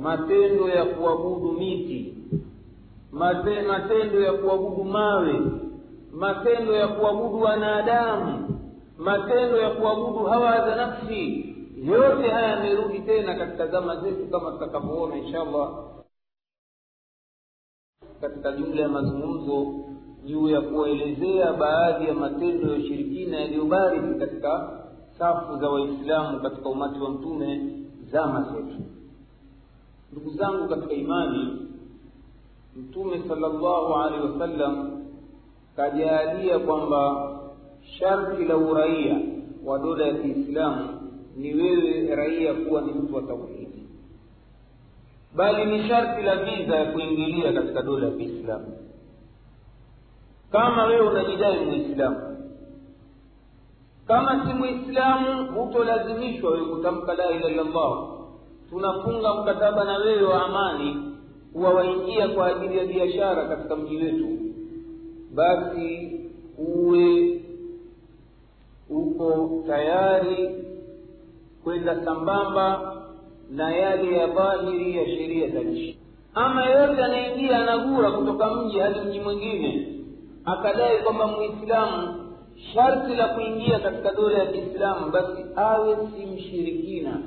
matendo ya kuabudu miti. Mate, matendo ya kuabudu mawe. Matendo ya kuabudu wanadamu. Matendo ya kuabudu hawa za nafsi. Yote haya yamerudi tena katika zama zetu kama tutakavyoona insha allah katika jumla ya mazungumzo juu ya kuwaelezea baadhi ya matendo ya ushirikina yaliyobariki katika safu za waislamu katika umati wa mtume zama zetu ndugu zangu katika imani mtume salllahu alehi wasallam kajaalia kwamba sharti la uraia wa dola ya kiislamu ni wewe raia kuwa ni mtu wa tauhidi bali ni sharti la viza ya kuingilia katika dola ya kiislamu. Kama wewe unajidai muislamu kama si muislamu hutolazimishwa wewe kutamka la ilaha illallah tunafunga mkataba na wewe wa amani kuwa waingia kwa ajili ya biashara katika mji wetu. Basi uwe uko tayari kwenda sambamba na yale ya dhahiri ya sheria za nchi. Ama yeyote anaingia anagura kutoka mji hadi mji mwingine akadai kwamba mwislamu sharti la kuingia katika dola ya kiislamu basi awe si mshirikina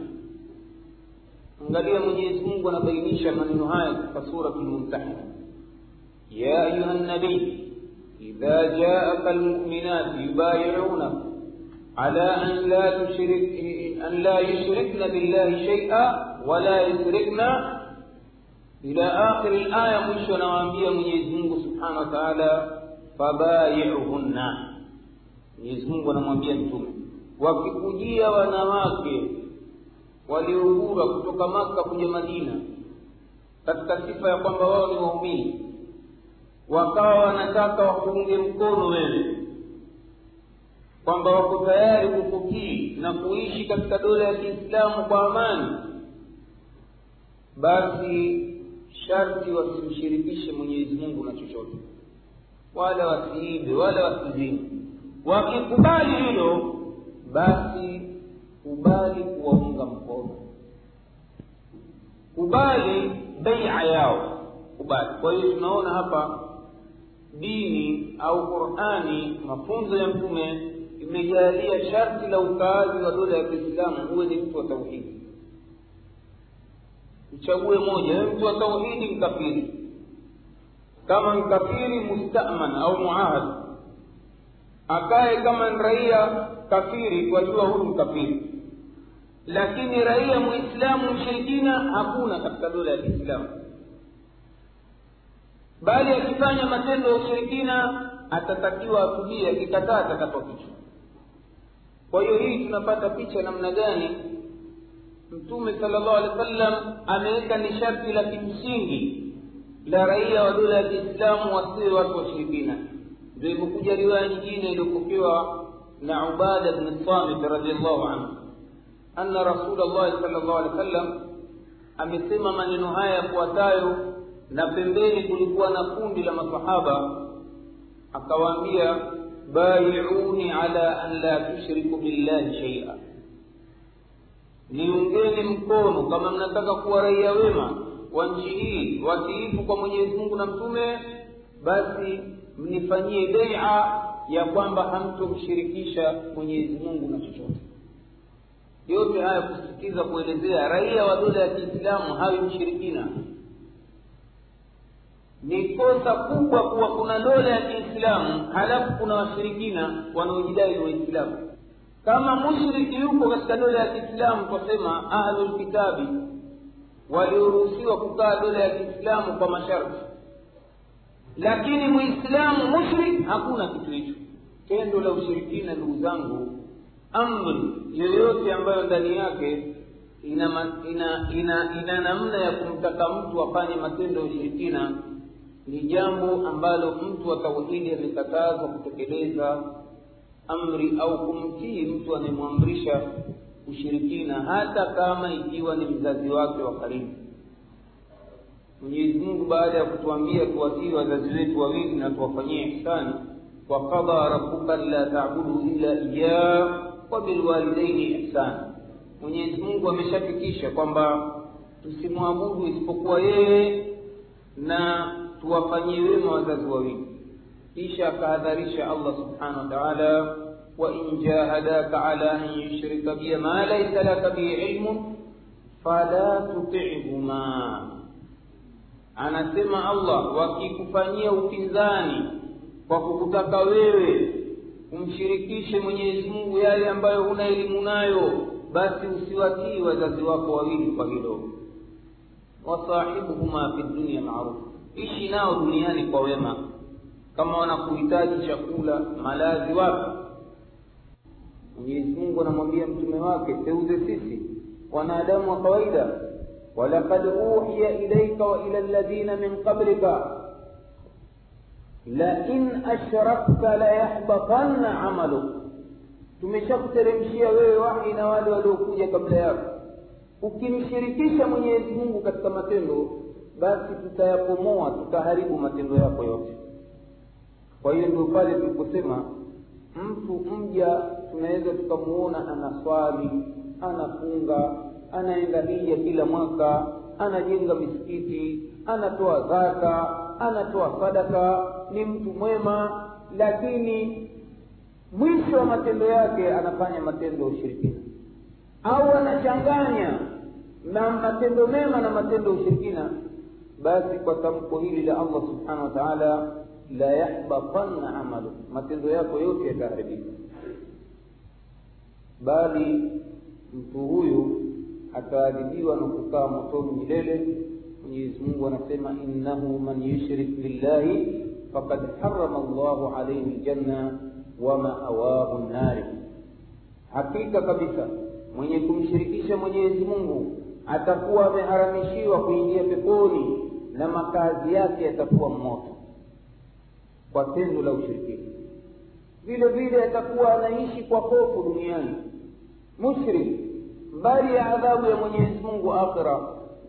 angalia mwenyezi mungu anabainisha maneno haya katika suratu lmumtahina ya ayuha nabii idha jaaka lmuminati yubayiunaka ala an la tushrik أن لا يشركن بالله شيئا ولا يشركن إلى آخر الآية مشو نوامبيا من يزمه سبحانه وتعالى فبايعهن يزمه ونوامبيا نتوم وككجية ونواكي waliohura kutoka Maka kuja Madina katika sifa ya kwamba wao ni waumini. Wakawa wanataka wakuunge mkono wewe kwamba wako tayari kukutii na kuishi katika dola ya kiislamu kwa amani. Basi sharti wasimshirikishe mwenyezi mungu na chochote wala wasiibe wala wasizini wakikubali hilo basi kubali kuwaunga mkono. Kubali beia yao. Kubali. Kwa hiyo tunaona hapa dini au qurani mafunzo ya mtume imejalia sharti la ukaazi wa dola ya kiislamu huwe ni mtu wa tauhidi. Mchague moja mtu wa tauhidi mkafiri. Kama mkafiri mustaman au muahad. Akae kama nraia raia kafiri twajua huyu mkafiri lakini raia mwislamu mshirikina hakuna katika dola ya kiislamu. Bali akifanya matendo ya ushirikina atatakiwa atubie akikataa atakatwa kichwa kwa hiyo hii tunapata picha namna gani? Mtume sala llahu alehi wa sallam ameweka ni sharti la kimsingi la raia wa dola ya kiislamu wasiwe watu washirikina ndio ilivyokuja riwaya nyingine iliyopokewa na ubada bni samit radiallahu anhu anna rasula llahi sala llahu alehi wa sallam amesema maneno haya yafuatayo na pembeni kulikuwa na kundi la masahaba akawaambia baiuni ala an la tushriku billahi shaia niungeni mkono kama mnataka kuwa raia wema wa nchi hii watiifu kwa mwenyezi mungu na mtume basi mnifanyie beia ya kwamba hamtomshirikisha mwenyezi mungu na chochote yote haya kusisitiza kuelezea raia wa dola ya kiislamu hawi mshirikina. Ni kosa kubwa kuwa kuna dola ya kiislamu halafu kuna washirikina wanaojidai ni waislamu. Kama mushriki yuko katika dola ya kiislamu twasema ahlulkitabi walioruhusiwa kukaa dola ya kiislamu kwa masharti. Lakini muislamu mushrik hakuna kitu hicho. Tendo la ushirikina ndugu zangu amri yoyote ambayo ndani yake ina ina ina, ina namna ya kumtaka mtu afanye matendo ya ushirikina ni jambo ambalo mtu wa tauhidi amekatazwa kutekeleza amri au kumtii mtu anayemwamrisha ushirikina hata kama ikiwa ni mzazi wake wa karibu. Mwenyezi mungu baada ya kutuambia tuwatii wazazi wetu wawili na tuwafanyie ihsani wakada rabuka la tabudu illa iyah wa bilwalidaini ihsani mwenyezi mungu ameshafikisha kwamba tusimwabudu isipokuwa yeye na tuwafanyie wema wazazi wawili. Kisha akahadharisha allah subhanahu wa taala wain jahadaka ala an yushrika biya ma laisa laka bihi ilmu fala tutihuma. Anasema allah wakikufanyia upinzani kwa kukutaka wewe umshirikishe mwenyezi mungu yale ambayo huna elimu nayo basi usiwatii wazazi wako wawili kwa hilo. Wasahibuhuma fi dunia maruf ishi nao duniani kwa wema kama wanakuhitaji chakula malazi wapi mwenyezi mungu anamwambia mtume wake teuze sisi wanadamu wa kawaida walaqad uhiya ilaika wa ila ladhina min qablika lain ashrakta layahbatanna amaluk tumeshakuteremshia wewe wahi na wale waliokuja kabla yako. Ukimshirikisha mwenyezi mungu katika matendo basi tutayapomoa tutaharibu matendo yako yote. Kwa hiyo ndio pale tuliposema mtu mja tunaweza tukamuona anaswali anafunga anaenda hija kila mwaka anajenga misikiti anatoa zaka anatoa sadaka ni mtu mwema lakini mwisho wa matendo yake anafanya matendo ya ushirikina. Au anachanganya na matendo mema na matendo ya ushirikina basi kwa tamko hili la allah subhanahu wa taala la yahbatanna amalu matendo yako yote yataharibika. Bali mtu huyu ataadhibiwa na kukaa motoni milele mwenyezi mungu anasema innahu man yushrik billahi fakad harama llahu alaihi ljanna wa maawahu nnari hakika kabisa mwenye kumshirikisha mwenyezi mungu atakuwa ameharamishiwa kuingia peponi na makazi yake yatakuwa moto kwa tendo la ushirikina. Vile vile atakuwa anaishi kwa hofu duniani. Mushrik mbali ya adhabu ya mwenyezi mungu akhira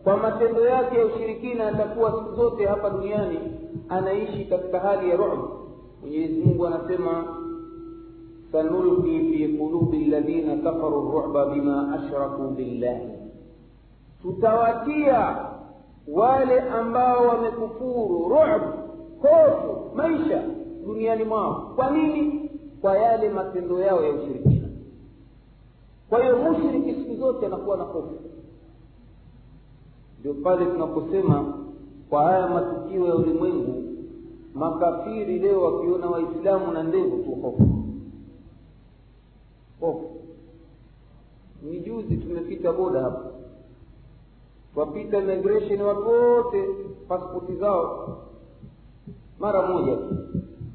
kwa matendo yake ya ushirikina atakuwa siku zote hapa duniani anaishi katika hali ya ru'b. Mwenyezi mungu anasema sanulqi fi qulubi alladhina kafaru ru'ba bima ashraku billahi. Tutawatia wale ambao wamekufuru ru'b hofu maisha duniani mwao. Kwa nini? Kwa yale matendo yao ya ushirikina. Kwa hiyo mushriki siku zote anakuwa na hofu. Ndio pale tunaposema kwa haya matukio ya ulimwengu makafiri leo wakiona waislamu na ndevu tu hofu. Hofu. Ni juzi tumepita boda hapa. Twapita migration watu wote paspoti zao. Mara moja tu.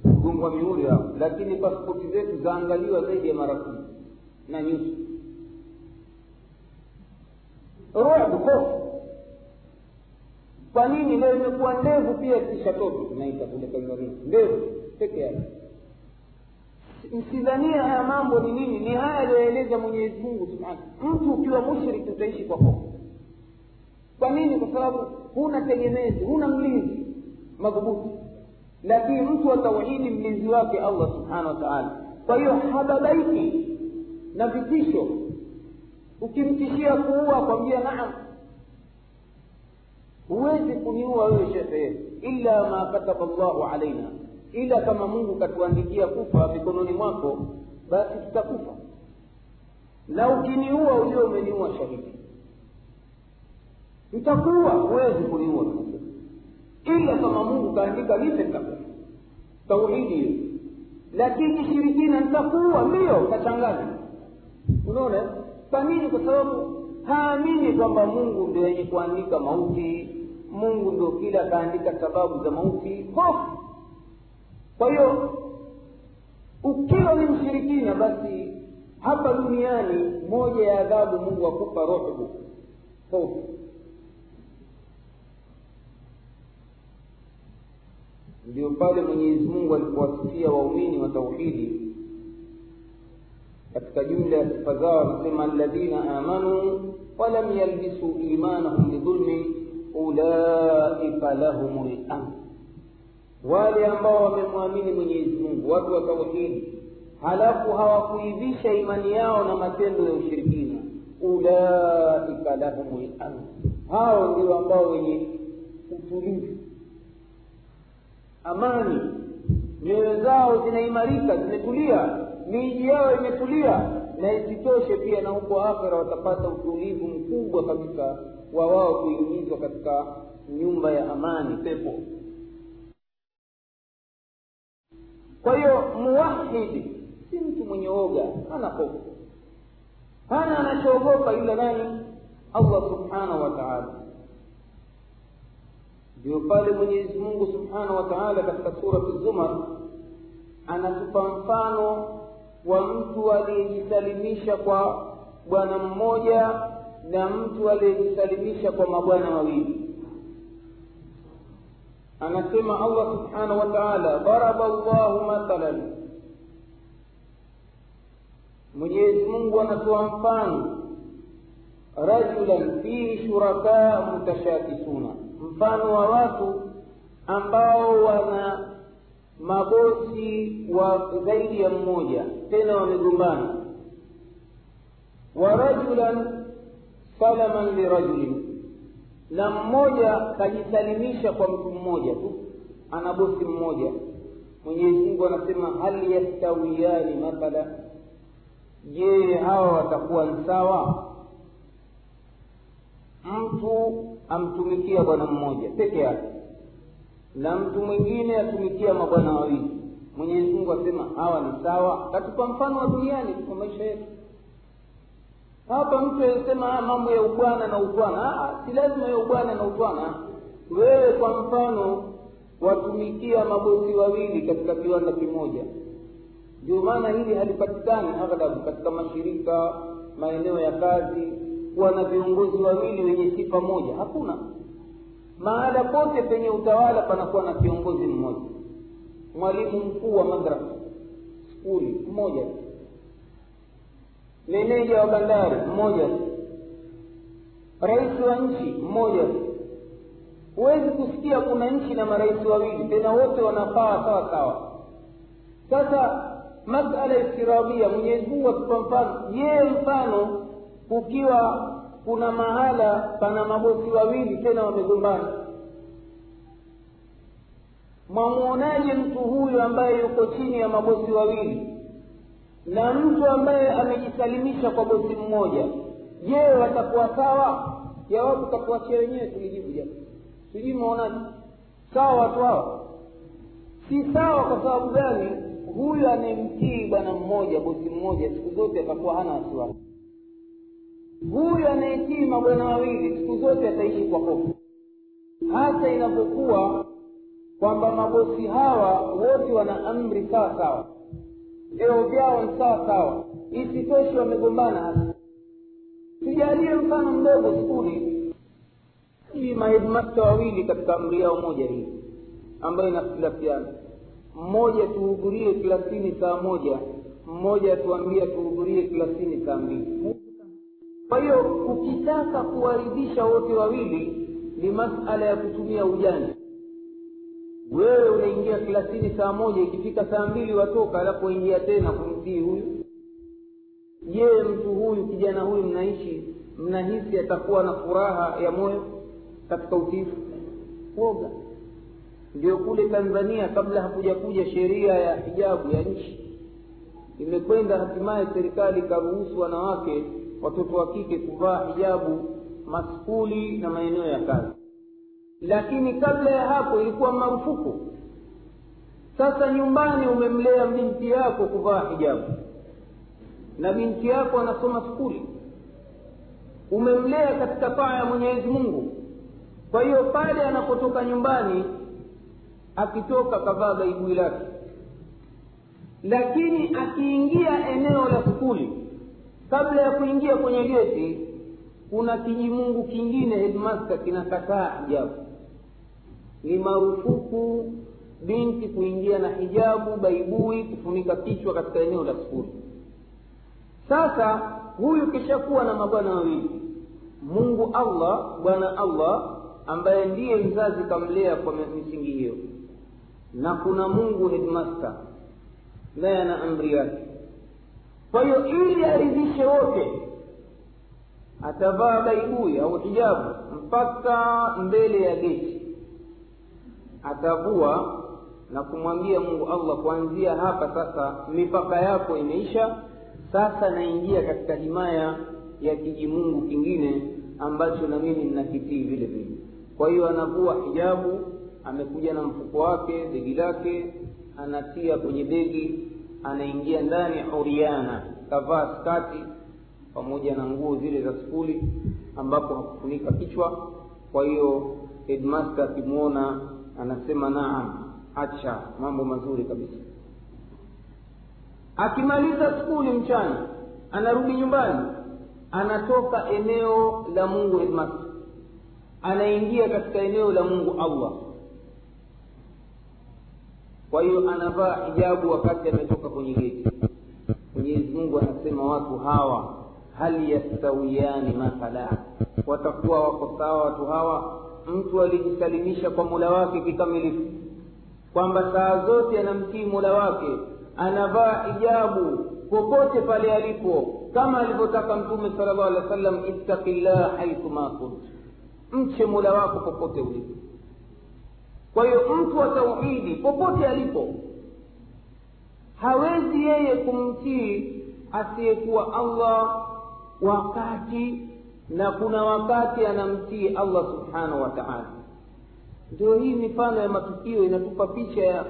Gongwa mihuri hao lakini paspoti zetu zaangaliwa zaidi ya mara kumi. Na nyusu ruabu hofu kwa nini? Leo imekuwa ndevu pia tishatoki tunaita kule kaimarini ndevu peke yake. Msidhania haya mambo ni nini? Ni haya aliyoeleza mwenyezi mungu subhanahu mtu ukiwa mushrik utaishi kwa hofu. Kwa nini? Kwa sababu huna tegemezi huna mlinzi madhubuti. Lakini mtu wa tauhidi mlinzi wake allah subhanahu wa taala. Kwa hiyo hababaiki na vitisho. Ukimtishia kuua kwambia naam huwezi kuniua wewe shekhe illa ma kataba llahu alaina ila kama mungu katuandikia kufa mikononi mwako basi tutakufa. Na ukiniua ulio umeniua shahidi nitakuwa huwezi kuniua ila kama mungu kaandika nife nitakufa. Tauhidi hiyo. Lakini shirikina nitakuwa ndiyo kachangaza unaona? Kwa nini kwa sababu haamini kwamba mungu ndio yenye kuandika mauti mungu ndio kila akaandika sababu za mauti hofu kwa hiyo ukiwa ni mshirikina basi hapa duniani moja ya adhabu mungu akupa rohbu hofu ndio pale mwenyezi mungu alipowasifia waumini wa tauhidi. Katika jumla ya sifa zao anasema alladhina amanu walam yalbisuu imanahum bidhulmi ulaika lahum lamn wale ambao wamemwamini mwenyezi mungu watu wa tauhidi halafu hawakuivisha imani yao na matendo ya ushirikina ulaika lahum lamn hao ndio ambao wenye utulivu. Amani. Nyoyo zao zinaimarika zimetulia miji yao imetulia na isitoshe pia na huko akhira watapata utulivu mkubwa kabisa wa wao kuingizwa katika nyumba ya amani pepo. Kwa hiyo muwahidi si mtu mwenye oga hana hofu. Hana anachoogopa yule nani? Allah subhanahu wa taala. Ndio pale mwenyezi mungu subhanahu wa taala katika surati zumar anatupa mfano wa mtu aliyejisalimisha kwa bwana mmoja na mtu aliyejisalimisha kwa mabwana wawili anasema allah subhanahu wa taala daraba llahu mathalan. Mwenyezi mungu anatoa mfano. Rajulan fihi shurakaa mutashakisuna mfano wa watu ambao wana mabosi wa zaidi ya mmoja tena wamegombana. Wa rajulan salaman lirajulin na mmoja kajisalimisha kwa mtu mmoja tu ana bosi mmoja. Mwenyezi mungu anasema hal yastawiyani mathala? Je hawa watakuwa sawa? Mtu amtumikia bwana mmoja peke yake na mtu mwingine atumikia mabwana wawili. Mwenyezi mungu asema hawa ni sawa. Katika mfano wa duniani kwa maisha yetu hapa mtu anasema mambo ya ubwana na utwana si lazima ya ubwana na utwana wewe kwa mfano watumikia mabosi wawili katika kiwanda kimoja. Ndio maana hili halipatikani aghlabu katika mashirika maeneo ya kazi kuwa na viongozi wawili wenye sifa moja. Hakuna. Mahala pote penye utawala panakuwa na kiongozi mmoja. Mwalimu mkuu wa madrasa. Skuli mmoja meneja wa bandari mmoja. Rais wa nchi mmoja. Huwezi kusikia kuna nchi na marais wawili tena wote wanafaa sawa sawa. Sasa masala iftirabia mwenyezi mungu atupa mfano. Yeye mfano kukiwa kuna mahala pana mabosi wawili tena wamegombana. Mwamwonaje mtu huyu ambaye yuko chini ya mabosi wawili na mtu ambaye amejisalimisha kwa bosi mmoja je watakuwa sawa? Jawabu tatuachia wenyewe tulijibu jana. Sijui mwaonaje. Sawa watu hawa si sawa kwa sababu gani? Huyu anayemtii bwana mmoja bosi mmoja siku zote atakuwa hana wasiwasi. Huyu anayetii mabwana wawili siku zote ataishi kwa hofu. Hasa inapokuwa kwamba mabosi hawa wote wana amri sawa sawa vyeo vyao ni sawa. Sawa isitoshi wamegombana. Hasa tujalie mfano mdogo skuli hii mahedmasta wawili katika amri yao moja hii ambayo inakhtilafiana mmoja tuhudhurie klasini saa moja mmoja atuambia tuhudhurie klasini saa mbili. Kwa hiyo ukitaka kuwaridhisha wote wawili ni masala ya kutumia ujanja wewe unaingia klasini saa moja ikifika saa mbili watoka alafu waingia tena kumtii huyu. Je mtu huyu kijana huyu mnaishi mnahisi atakuwa na furaha ya moyo katika utiifu? Woga. Ndio kule tanzania kabla hakuja kuja sheria ya hijabu ya nchi. Imekwenda hatimaye serikali ikaruhusu wanawake watoto wa kike kuvaa hijabu maskuli na maeneo ya kazi lakini kabla ya hapo ilikuwa marufuku. Sasa nyumbani umemlea binti yako kuvaa hijabu. Na binti yako anasoma skuli. Umemlea katika taa ya mwenyezi mungu. Kwa hiyo pale anapotoka nyumbani akitoka kavaa gaibui lake. Lakini akiingia eneo la skuli kabla ya kuingia kwenye geti kuna kijimungu kingine hedmaska kinakataa hijabu ni marufuku binti kuingia na hijabu baibui kufunika kichwa katika eneo la sukuli sasa huyu kishakuwa na mabwana wawili mungu allah bwana allah ambaye ndiye mzazi kamlea kwa misingi hiyo. Na kuna mungu hedmasta naye ana amri yake. Kwa hiyo ili aridhishe wote atavaa baibui au hijabu mpaka mbele ya geti atavua na kumwambia mungu allah kuanzia hapa sasa mipaka yako imeisha sasa naingia katika himaya ya kijimungu kingine ambacho na mimi nnakitii vile vile. Kwa hiyo anavua hijabu amekuja na mfuko wake begi lake anatia kwenye begi anaingia ndani uriana kavaa skati pamoja na nguo zile za skuli ambapo hakufunika kichwa. Kwa hiyo headmaster akimwona anasema naam acha mambo mazuri kabisa. Akimaliza skuli mchana anarudi nyumbani anatoka eneo la mungu headmaster anaingia katika eneo la mungu allah. Kwa hiyo anavaa hijabu wakati ametoka kwenye geti. Mwenyezi mungu anasema watu hawa hal yastawiyani mathala? Watakuwa wako sawa watu hawa mtu alijisalimisha kwa mula wake kikamilifu. Kwamba saa zote anamtii mula wake anavaa hijabu popote pale alipo kama alivyotaka mtume sala llahu alehi wa sallam haithu haithuma kunt mche mula wako popote ulipo. Kwa hiyo mtu wa tauhidi popote alipo hawezi yeye kumtii asiyekuwa allah wakati na kuna wakati anamtii allah subhanahu wa taala. Ndio hii mifano ya matukio inatupa picha ya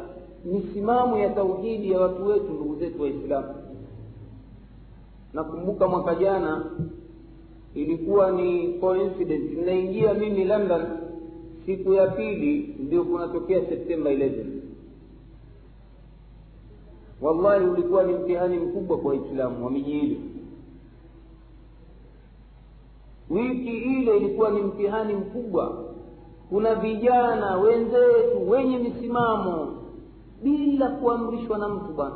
misimamo ya tauhidi ya watu wetu ndugu zetu waislamu. Nakumbuka mwaka jana ilikuwa ni coincidence. Ninaingia mimi london siku ya pili ndio kunatokea septemba 11 wallahi ulikuwa ni mtihani mkubwa kwa waislamu wa miji ile wiki ile ilikuwa ni mtihani mkubwa. Kuna vijana wenzetu wenye misimamo bila kuamrishwa na mtu bwana.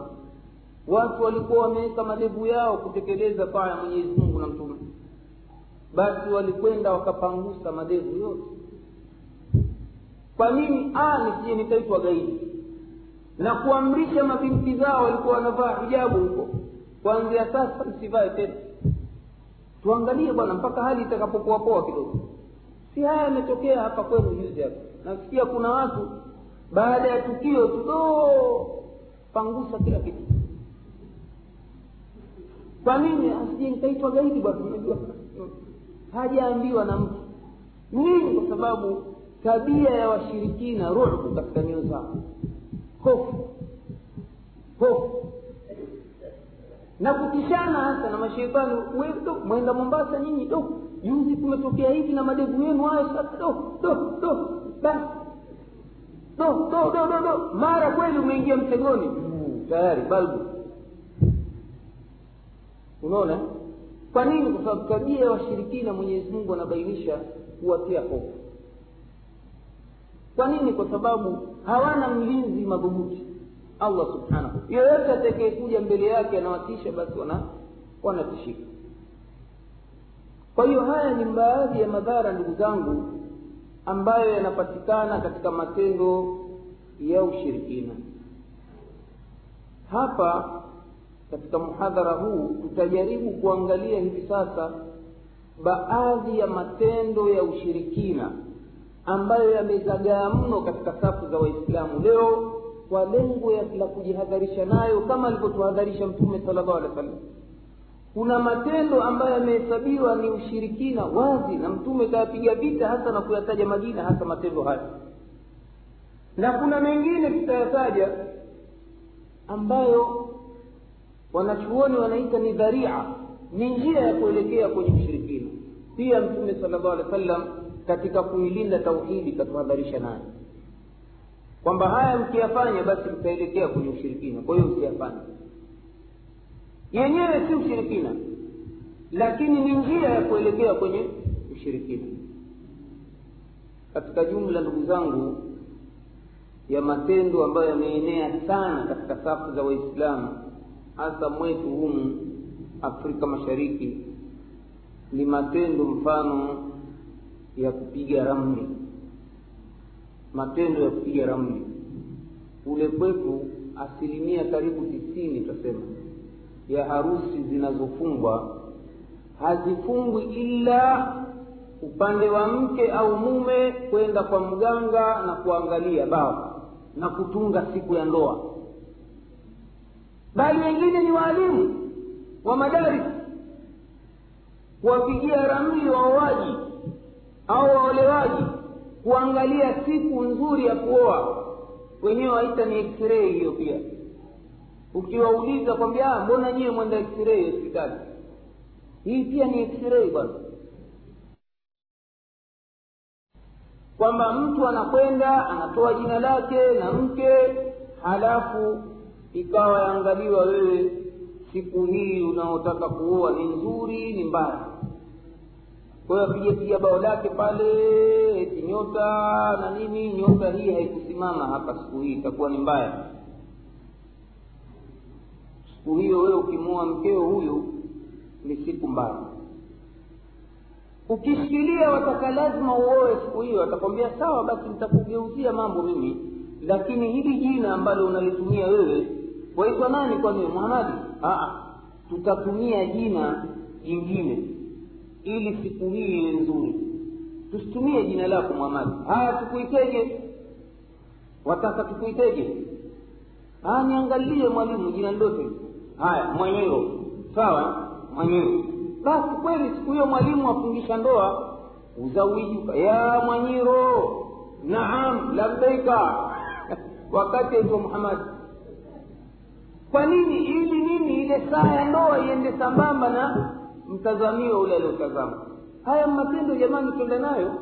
Watu walikuwa wameweka madevu yao kutekeleza paa ya mwenyezi mungu na mtume. Basi walikwenda wakapangusa madevu yote. Kwa nini? Nisije nikaitwa gaidi. Na kuamrisha mabinti zao walikuwa wanavaa hijabu huko. Kuanzia sasa msivae tena tuangalie bwana mpaka hali itakapokuwa poa kidogo. Si haya yametokea hapa kwenu juzi hapa nasikia kuna watu baada ya tukio tudoo pangusa kila kitu. Kwa nini asije nikaitwa gaidi bwana? Unajua hajaambiwa na mtu. Nini? Kwa sababu tabia ya washirikina ruhu katika nyoyo zao. Hofu. Hofu na kutishana hasa na masheitani do mwenda mombasa nyinyi do. Juzi kumetokea hivi na madevu yenu hayo sasa do do do. Basi do do do do do. Mara kweli umeingia mtegoni tayari balbu. Unaona? Kwa nini? Kwa sababu tabia ya washirikina mwenyezi mungu anabainisha kuwatia hofu. Kwa nini? Kwa sababu hawana mlinzi madhubuti allah subhanahu yoyote atakayekuja mbele yake anawatisha basi wana wanatishika. Kwa hiyo haya ni baadhi ya madhara ndugu zangu ambayo yanapatikana katika matendo ya ushirikina. Hapa katika muhadhara huu tutajaribu kuangalia hivi sasa baadhi ya matendo ya ushirikina ambayo yamezagaa mno katika safu za waislamu. Leo kwa lengo la kujihadharisha nayo kama alivyotuhadharisha mtume sal llahu alehi wa sallam kuna matendo ambayo yamehesabiwa ni ushirikina wazi na mtume kayapiga vita hasa na kuyataja majina hasa matendo haya na kuna mengine tutayataja ambayo wanachuoni wanaita ni dharia ni njia ya kuelekea kwenye ushirikina. Pia mtume sala llahu alehi wa sallam katika kuilinda tauhidi katuhadharisha nayo kwamba haya mkiyafanya basi mtaelekea kwenye ushirikina. Kwa hiyo msiyafanye. Yenyewe si ushirikina lakini ni njia ya kuelekea kwenye ushirikina. Katika jumla ndugu zangu ya matendo ambayo yameenea sana katika safu za waislamu hasa mwetu humu afrika mashariki ni matendo mfano ya kupiga ramli matendo ya kupiga ramli. Kule kwetu asilimia karibu tisini tutasema ya harusi zinazofungwa hazifungwi ila upande wa mke au mume kwenda kwa mganga na kuangalia bao na kutunga siku ya ndoa. Bali wengine ni waalimu wa madaris kuwapigia ramli waoaji au waolewaji kuangalia siku nzuri ya kuoa. Wenyewe waita ni x-ray hiyo pia. Ukiwauliza kwambia mbona nyiwe mwenda x-ray hospitali? Hii pia ni x-ray bwana. Kwamba mtu anakwenda anatoa jina lake na mke halafu ikawa yaangaliwa wewe siku hii unaotaka kuoa ni nzuri ni mbaya kwa hiyo bao lake pale nyota na nini nyota hii haikusimama hapa siku hii itakuwa ni mbaya. Siku hiyo wewe ukimwoa mkeo huyu ni siku mbaya. Ukishikilia wataka lazima uoe siku hiyo atakwambia sawa basi nitakugeuzia mambo mimi lakini hili jina ambalo unalitumia wewe waitwa nani kwani muhamadi? Tutatumia jina jingine ili siku hii iwe nzuri. Tusitumie jina lako muhamadi haya tukuiteje wataka tukuiteje niangalie mwalimu jina ndote haya mwanyiro sawa mwanyiro basi kweli siku hiyo mwalimu afungisha ndoa. Uzawijuka ya mwanyiro naam labdaika. Wakati aitwa muhamadi kwa nini? Ili nini ile saa ya ndoa iende sambamba na mtazamio ule aliotazama. Haya matendo jamani twende nayo.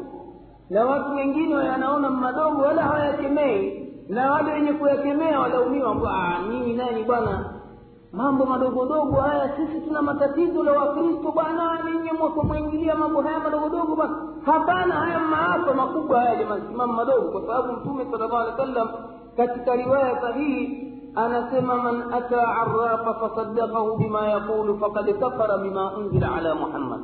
Na watu wengine wanaona madogo wala hawayakemei. Na wale wenye kuyakemea walaumiwa nyinyi nani bwana? Mambo madogodogo haya sisi tuna matatizo la wakristo bwana ninyi mwakomwingilia mambo haya madogodogo bwana. Hapana haya maafa makubwa haya jamani simama madogo kwa sababu mtume sala llahu alehi wa sallam katika riwaya sahihi anasema man ata arafa fasadakahu bima yaqulu fakad kafara bima unzila ala muhammad.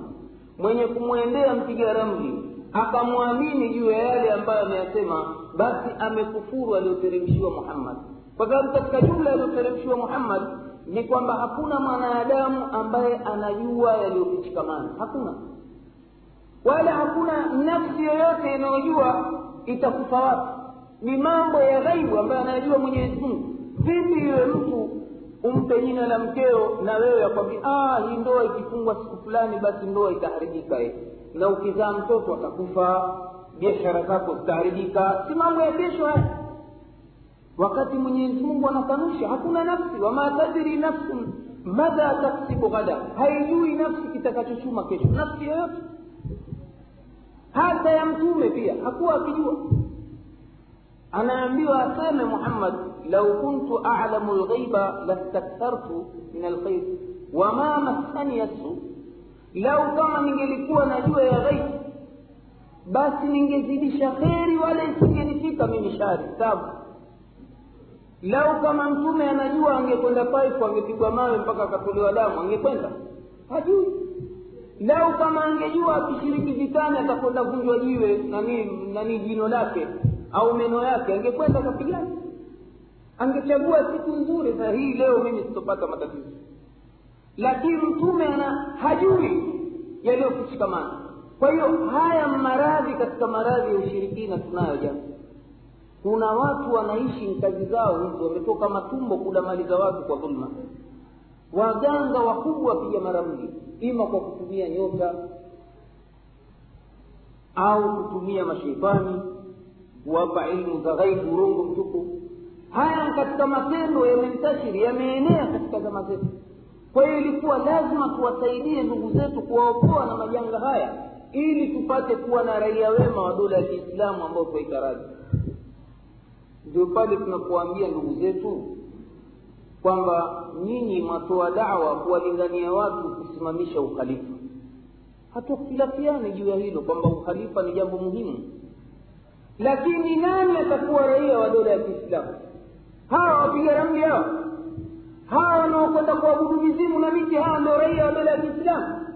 Mwenye kumwendea mpiga ramli akamwamini juu ya yale ambayo ameyasema basi amekufuru aliyoteremshiwa muhammad. Kwa sababu katika jumla aliyoteremshiwa muhammad ni kwamba hakuna mwanadamu ambaye anajua yaliyofichikamana hakuna. Wala hakuna nafsi yoyote inayojua itakufa wapi. Ni mambo ya ghaibu ambayo anayajua mwenyezi mungu vipi yule mtu umpe jina la mkeo na wewe akwambia hii ndoa ikifungwa siku fulani basi ndoa itaharibika na ukizaa mtoto atakufa biashara zako zitaharibika. Si mambo ya kesho haya? Wakati mwenyezi mungu anakanusha hakuna nafsi. Wama tadiri nafsun madha taksibu ghada. Haijui nafsi kitakachochuma kesho. Nafsi yoyote. Hata ya mtume pia hakuwa akijua anaambiwa aseme muhammad lau kuntu alamu lghaiba lastakthartu min alkhair wama massani yasu lau kama ningelikuwa najua ya ghaibu basi ningezidisha kheri wala isingenifika mimi shari tabu lau kama mtume anajua angekwenda paifu angepigwa mawe mpaka akatolewa damu angekwenda? Hajui. Lau kama angejua akishiriki vitani atakwenda vunjwa jiwe nani nani jino lake au meno yake angekwenda akapigana. Angechagua siku nzuri na hii leo mimi sitopata matatizo. Lakini mtume ana hajui yaliyokushikamana. Kwa hiyo haya maradhi katika maradhi ya ushirikina tunayo jana kuna watu wanaishi kazi zao hizo wametoka matumbo kula mali za watu kwa dhulma. Waganga wakubwa wapija mara mbili. Ima kwa kutumia nyota au kutumia masheitani kuwapa ilmu za ghaibu urongo mtupu. Haya katika matendo yamemtashiri yameenea katika zama zetu. Kwa hiyo ilikuwa lazima tuwasaidie ndugu zetu kuwaokoa na majanga haya ili tupate kuwa na raia wema wa dola ya kiislamu ambao twaitaraji ndio pale tunapoambia ndugu zetu kwamba nyinyi mwatoa dawa kuwalingania watu kusimamisha ukhalifa. Hatukhtilafiani juu ya hilo kwamba ukhalifa ni jambo muhimu lakini nani atakuwa raia wa dola ya kiislamu? Hawa wapiga ramli hao? Hawa wanaokwenda kuabudu mizimu na miti hawa ndio raia wa dola ya kiislamu?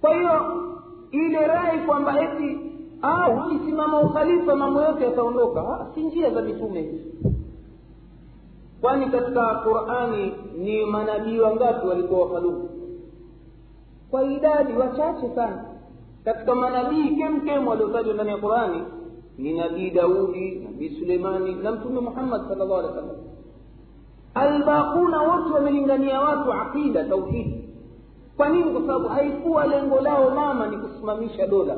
Kwa hiyo ile rai kwamba eti ukisimama ukhalifa mambo yote yataondoka. Si njia za mitume. Hizi kwani katika qurani ni manabii wangapi walikuwa wakhalufu kwa idadi wachache sana. Katika manabii kemkem waliotajwa ndani ya qurani ni nabii daudi nabii suleimani na mtume muhammad sal llahu alehi wasallam. Albaquna wote wamelingania watu aqida tauhidi kwa nini? Kwa sababu haikuwa lengo lao mama ni kusimamisha dola.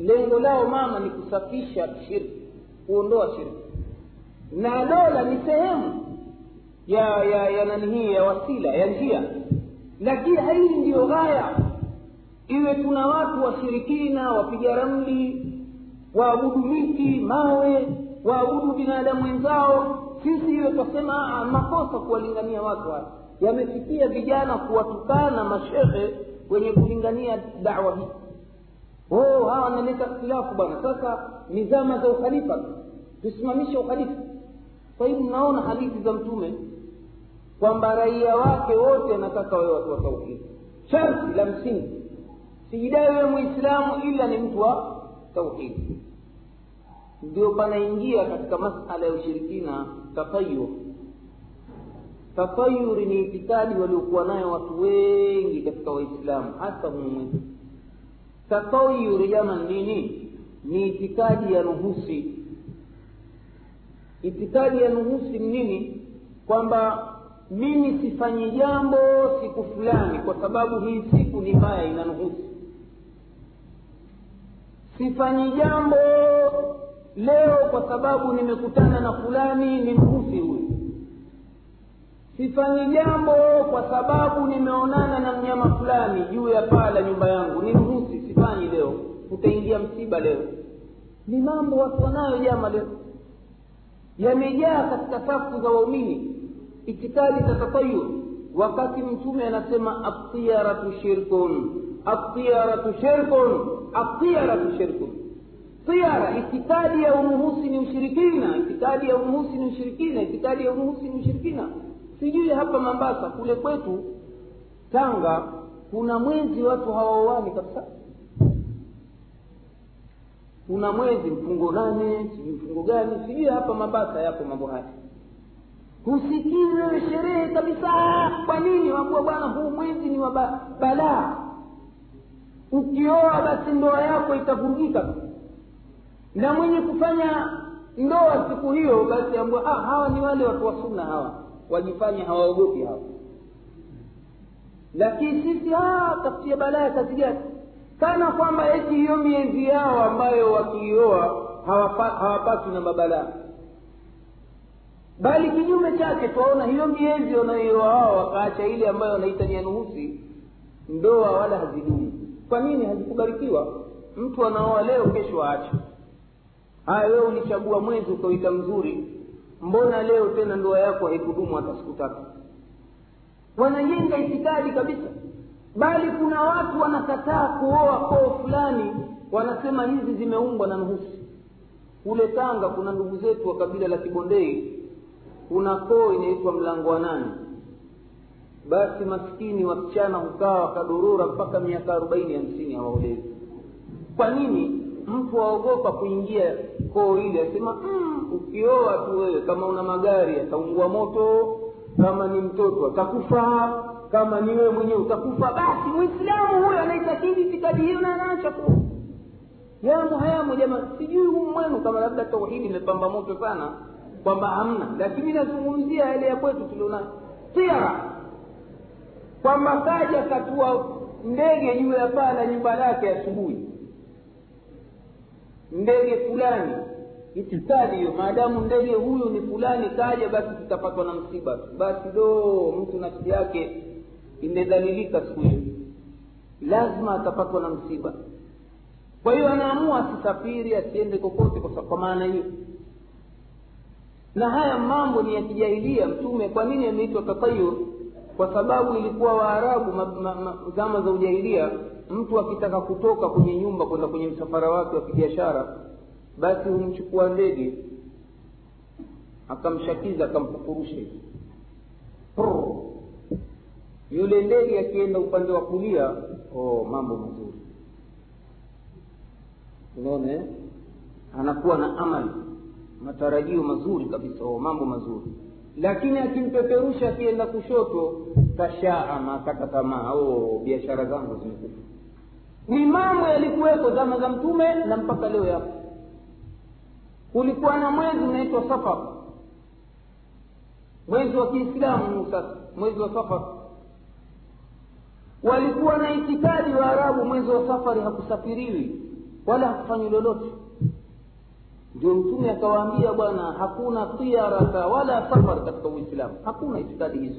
Lengo lao mama ni kusafisha shirki kuondoa shirki na dola ni sehemu ya ya ya nani hii ya wasila ya njia. Lakini hii ndiyo ghaya. Iwe tuna watu washirikina wapiga ramli waabudu miti mawe waabudu binadamu wenzao. Sisi hiyo twasema makosa kuwalingania watu haya yamefikia vijana kuwatukana mashehe wenye kulingania dawa hii. Oh hawa wanaleta ikhtilafu bwana. Sasa ni zama za ukhalifa tusimamishe ukhalifa. Kwa hivi mnaona hadithi za mtume kwamba raia wake wote anataka wawe watu wa tauhidi sharti la msingi sijidai wewe mwislamu ila ni mtu wa tauhidi ndio panaingia katika masala ya ushirikina tatayur. Tatayuri ni itikadi waliokuwa nayo watu wengi katika waislamu hasa humwetu tatayuri jama nini? Ni itikadi ya nuhusi. Itikadi ya nuhusi ni nini? Kwamba mimi sifanyi jambo siku fulani kwa sababu hii siku ni mbaya ina nuhusi. Sifanyi jambo leo kwa sababu nimekutana na fulani ni mhusi huyu. Sifanyi jambo kwa sababu nimeonana na mnyama fulani juu ya paa la nyumba yangu. Ni mhusi sifanyi leo. Utaingia msiba leo. Ni mambo watu wanayo jama leo. Yamejaa katika safu za waumini. Itikadi za tatayur wakati mtume anasema atiyaratu shirkun. Atiyaratu shirkun. Atiyaratu shirkun tiara itikadi ya unuhusi ni ushirikina. Itikadi ya unuhusi ni ushirikina. Itikadi ya unuhusi ni ushirikina. Sijui hapa mambasa kule kwetu tanga kuna mwezi watu hawaoani kabisa. Kuna mwezi mfungo nane sijui mfungo gani. Sijui hapa mambasa yapo mambo haya. Husikii sherehe kabisa. Kwa nini? Wakuwa bwana huu mwezi ni wa balaa. Ukioa basi ndoa yako itavurugika na mwenye kufanya ndoa siku hiyo basi ambua ah, hawa ni wale watu wa sunna hawa. Wajifanye hawaogopi hawa. Lakini sisi ah, tafutia balaa kazi gani? Kana kwamba eti hiyo miezi yao ambayo wakiioa hawapa- hawapatwi na mabalaa. Bali kinyume chake twaona hiyo miezi wanaoioa wao wakaacha ile ambayo wanaita ni nuhusi ndoa wala hazidumu kwa nini? Hazikubarikiwa. Mtu anaoa leo kesho aache haya wewe ulichagua mwezi ukawita mzuri mbona leo tena ndoa yako haikudumu hata siku tatu? Wanajenga itikadi kabisa. Bali kuna watu wanakataa kuoa koo fulani wanasema hizi zimeumbwa na nuhusi kule tanga kuna ndugu zetu wa kabila la kibondei kuna koo inaitwa mlango wa nane. Basi maskini wasichana hukaa wakadorora mpaka miaka arobaini hamsini hawaolewi. Kwa nini mtu aogopa kuingia koo ile asema mm, ukioa tu wewe kama una magari ataungua moto. Kama ni mtoto atakufa. Kama ni wewe mwenyewe utakufa. Basi mwislamu huyo anaitakidi itikadi na anaacha ku yamo hayamo jamani sijui huu mwenu kama labda tauhidi imepamba moto sana kwamba hamna. Lakini nazungumzia yale ya kwetu tuliona tiara. Kwamba kaja katua ndege juu ya paa la nyumba lake asubuhi ndege fulani. Itikadi hiyo maadamu ndege huyu ni fulani kaja basi tutapatwa na msiba. Basi do mtu nafsi yake imedhalilika siku hiyo. Lazima atapatwa na msiba. Kwa hiyo anaamua asisafiri asiende kokote kwa, kwa maana hiyo. Na haya mambo ni ya kijahilia. Mtume kwa nini ameitwa tatayur kwa sababu ilikuwa waarabu ma, ma, ma, zama za ujahilia mtu akitaka kutoka kwenye nyumba kwenda kwenye msafara wake wa kibiashara basi humchukua ndege akamshakiza akampukurusha hivi yule ndege akienda upande wa kulia oh, mambo mazuri. Unaona eh? anakuwa na amali matarajio mazuri kabisa oh, mambo mazuri lakini akimpeperusha akienda kushoto tashaama kata tamaa. Oh, biashara zangu zimekufa. Ni mambo yalikuweko zama za mtume na mpaka leo yapo. Kulikuwa na mwezi unaitwa safar. Mwezi wa kiislamu sasa mwezi wa safar. Walikuwa na itikadi wa arabu mwezi wa safari hakusafiriwi wala hakufanyi lolote ndio mtume akawaambia bwana hakuna tiarata wala safar katika uislamu. Hakuna itikadi hizo